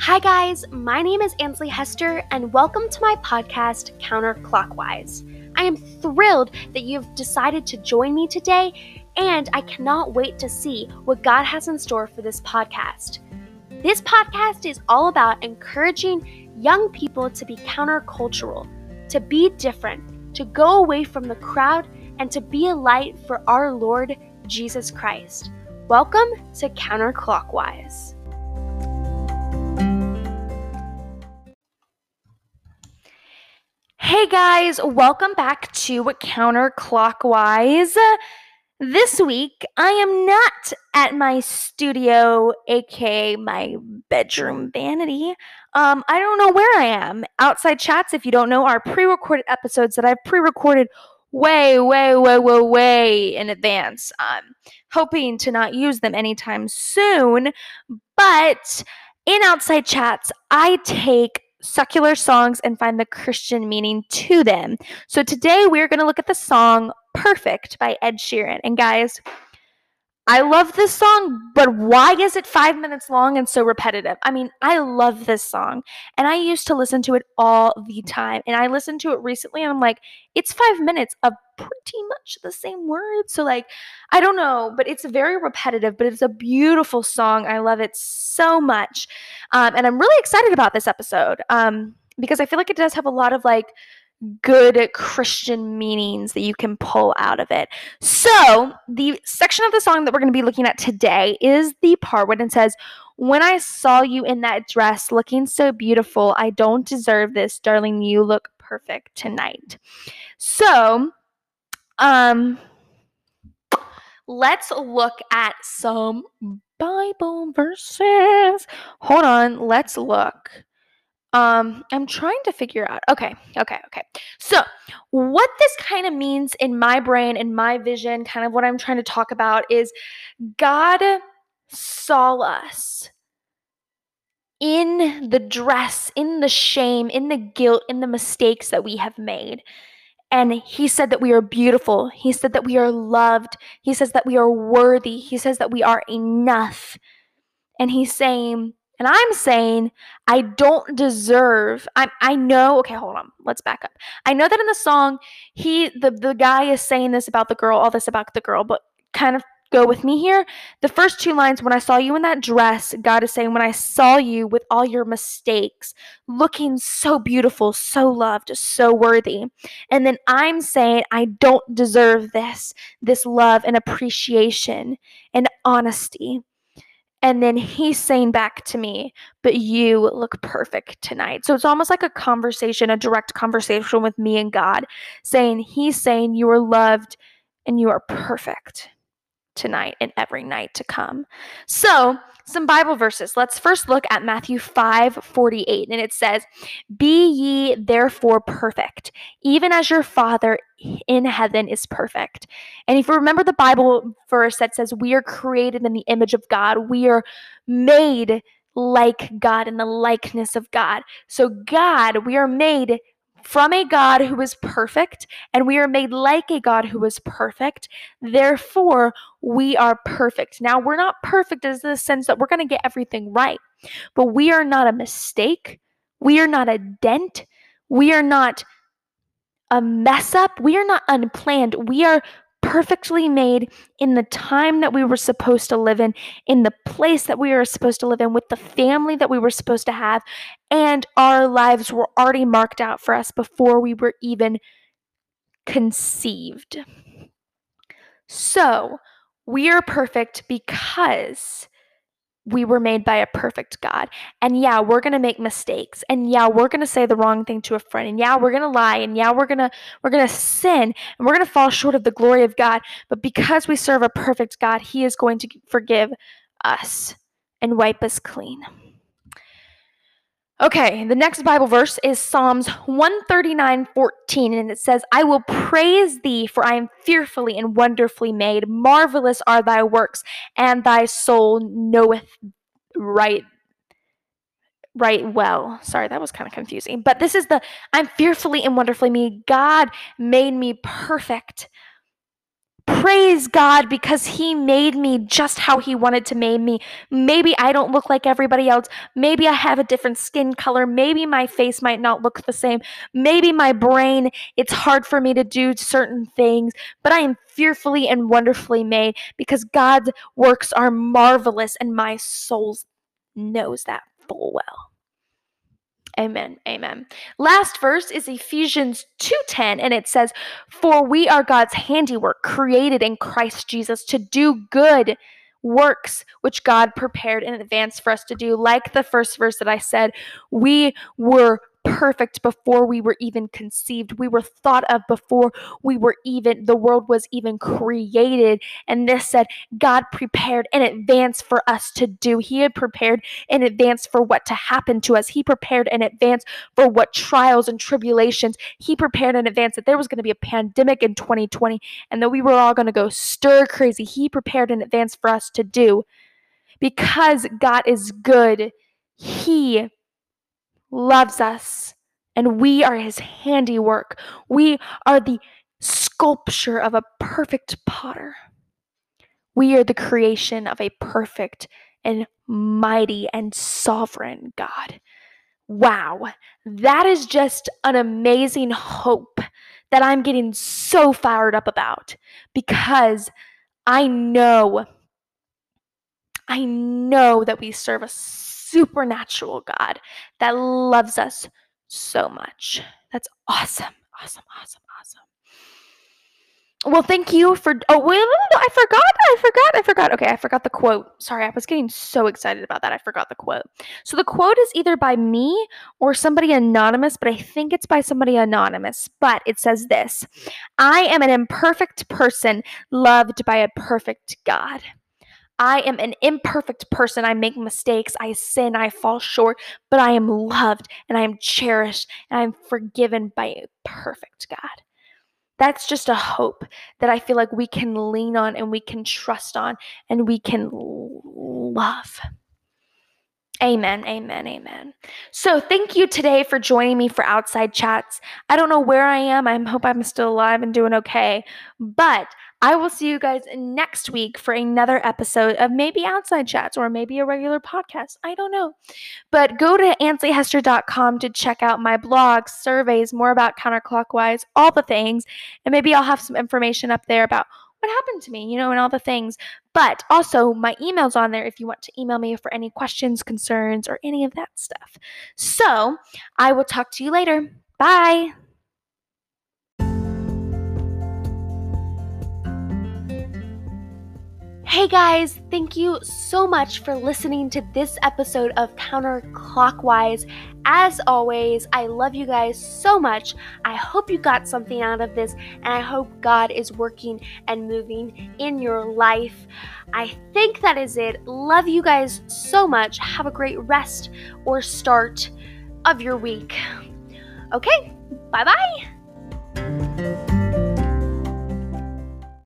Hi, guys. My name is Ansley Hester, and welcome to my podcast, Counterclockwise. I am thrilled that you've decided to join me today, and I cannot wait to see what God has in store for this podcast. This podcast is all about encouraging young people to be countercultural, to be different, to go away from the crowd, and to be a light for our Lord Jesus Christ. Welcome to Counterclockwise. Hey guys, welcome back to Counterclockwise. This week, I am not at my studio, aka my bedroom vanity. Um, I don't know where I am. Outside chats, if you don't know, are pre recorded episodes that I've pre recorded way, way, way, way, way in advance. I'm hoping to not use them anytime soon. But in outside chats, I take secular songs and find the Christian meaning to them. So today we're going to look at the song Perfect by Ed Sheeran. And guys, I love this song, but why is it five minutes long and so repetitive? I mean, I love this song and I used to listen to it all the time. And I listened to it recently and I'm like, it's five minutes of pretty much the same words. So, like, I don't know, but it's very repetitive, but it's a beautiful song. I love it so much. Um, and I'm really excited about this episode um, because I feel like it does have a lot of like, good Christian meanings that you can pull out of it. So, the section of the song that we're going to be looking at today is the part when it says, When I saw you in that dress looking so beautiful, I don't deserve this, darling. You look perfect tonight. So, um, let's look at some Bible verses. Hold on, let's look. Um, I'm trying to figure out. Okay, okay, okay. So, what this kind of means in my brain, in my vision, kind of what I'm trying to talk about is God saw us in the dress, in the shame, in the guilt, in the mistakes that we have made. And he said that we are beautiful. He said that we are loved. He says that we are worthy. He says that we are enough. And he's saying, and I'm saying I don't deserve. I I know. Okay, hold on. Let's back up. I know that in the song, he the the guy is saying this about the girl, all this about the girl, but kind of go with me here. The first two lines, when I saw you in that dress, God is saying, when I saw you with all your mistakes, looking so beautiful, so loved, so worthy. And then I'm saying, I don't deserve this, this love and appreciation and honesty. And then he's saying back to me, but you look perfect tonight. So it's almost like a conversation, a direct conversation with me and God, saying, He's saying, You are loved and you are perfect tonight and every night to come. So, some Bible verses. Let's first look at Matthew 5 48. And it says, Be ye therefore perfect, even as your Father in heaven is perfect. And if you remember the Bible verse that says, We are created in the image of God, we are made like God in the likeness of God. So, God, we are made from a God who is perfect, and we are made like a God who is perfect. Therefore, we are perfect. Now, we're not perfect in the sense that we're going to get everything right, but we are not a mistake. We are not a dent. We are not a mess up. We are not unplanned. We are perfectly made in the time that we were supposed to live in, in the place that we were supposed to live in, with the family that we were supposed to have, and our lives were already marked out for us before we were even conceived. So, we are perfect because we were made by a perfect God. And yeah, we're going to make mistakes. And yeah, we're going to say the wrong thing to a friend. And yeah, we're going to lie. And yeah, we're going to we're going to sin and we're going to fall short of the glory of God. But because we serve a perfect God, he is going to forgive us and wipe us clean. Okay, the next Bible verse is Psalms 139 14, and it says, I will praise thee, for I am fearfully and wonderfully made. Marvelous are thy works, and thy soul knoweth right right well. Sorry, that was kind of confusing. But this is the I'm fearfully and wonderfully made. God made me perfect Praise God because He made me just how He wanted to make me. Maybe I don't look like everybody else. Maybe I have a different skin color. Maybe my face might not look the same. Maybe my brain, it's hard for me to do certain things, but I am fearfully and wonderfully made because God's works are marvelous and my soul knows that full well. Amen. Amen. Last verse is Ephesians 2:10 and it says, "For we are God's handiwork, created in Christ Jesus to do good works which God prepared in advance for us to do." Like the first verse that I said, we were perfect before we were even conceived. We were thought of before we were even, the world was even created. And this said, God prepared in advance for us to do. He had prepared in advance for what to happen to us. He prepared in advance for what trials and tribulations. He prepared in advance that there was going to be a pandemic in 2020 and that we were all going to go stir crazy. He prepared in advance for us to do. Because God is good, He loves us, and we are his handiwork. We are the sculpture of a perfect potter. We are the creation of a perfect and mighty and sovereign God. Wow, that is just an amazing hope that I'm getting so fired up about because I know, I know that we serve a supernatural God that loves us so much. That's awesome. Awesome, awesome, awesome. Well, thank you for. Oh, wait, I forgot. I forgot. I forgot. Okay, I forgot the quote. Sorry, I was getting so excited about that. I forgot the quote. So the quote is either by me or somebody anonymous, but I think it's by somebody anonymous. But it says this I am an imperfect person loved by a perfect God. I am an imperfect person. I make mistakes. I sin. I fall short, but I am loved and I am cherished and I'm forgiven by a perfect God. That's just a hope that I feel like we can lean on and we can trust on and we can love. Amen, amen, amen. So, thank you today for joining me for Outside Chats. I don't know where I am. I hope I'm still alive and doing okay. But I will see you guys next week for another episode of maybe Outside Chats or maybe a regular podcast. I don't know. But go to ansleyhester.com to check out my blogs, surveys, more about counterclockwise, all the things. And maybe I'll have some information up there about what happened to me, you know, and all the things. But also, my email's on there if you want to email me for any questions, concerns, or any of that stuff. So I will talk to you later. Bye. Hey guys, thank you so much for listening to this episode of Counterclockwise. As always, I love you guys so much. I hope you got something out of this, and I hope God is working and moving in your life. I think that is it. Love you guys so much. Have a great rest or start of your week. Okay, bye bye.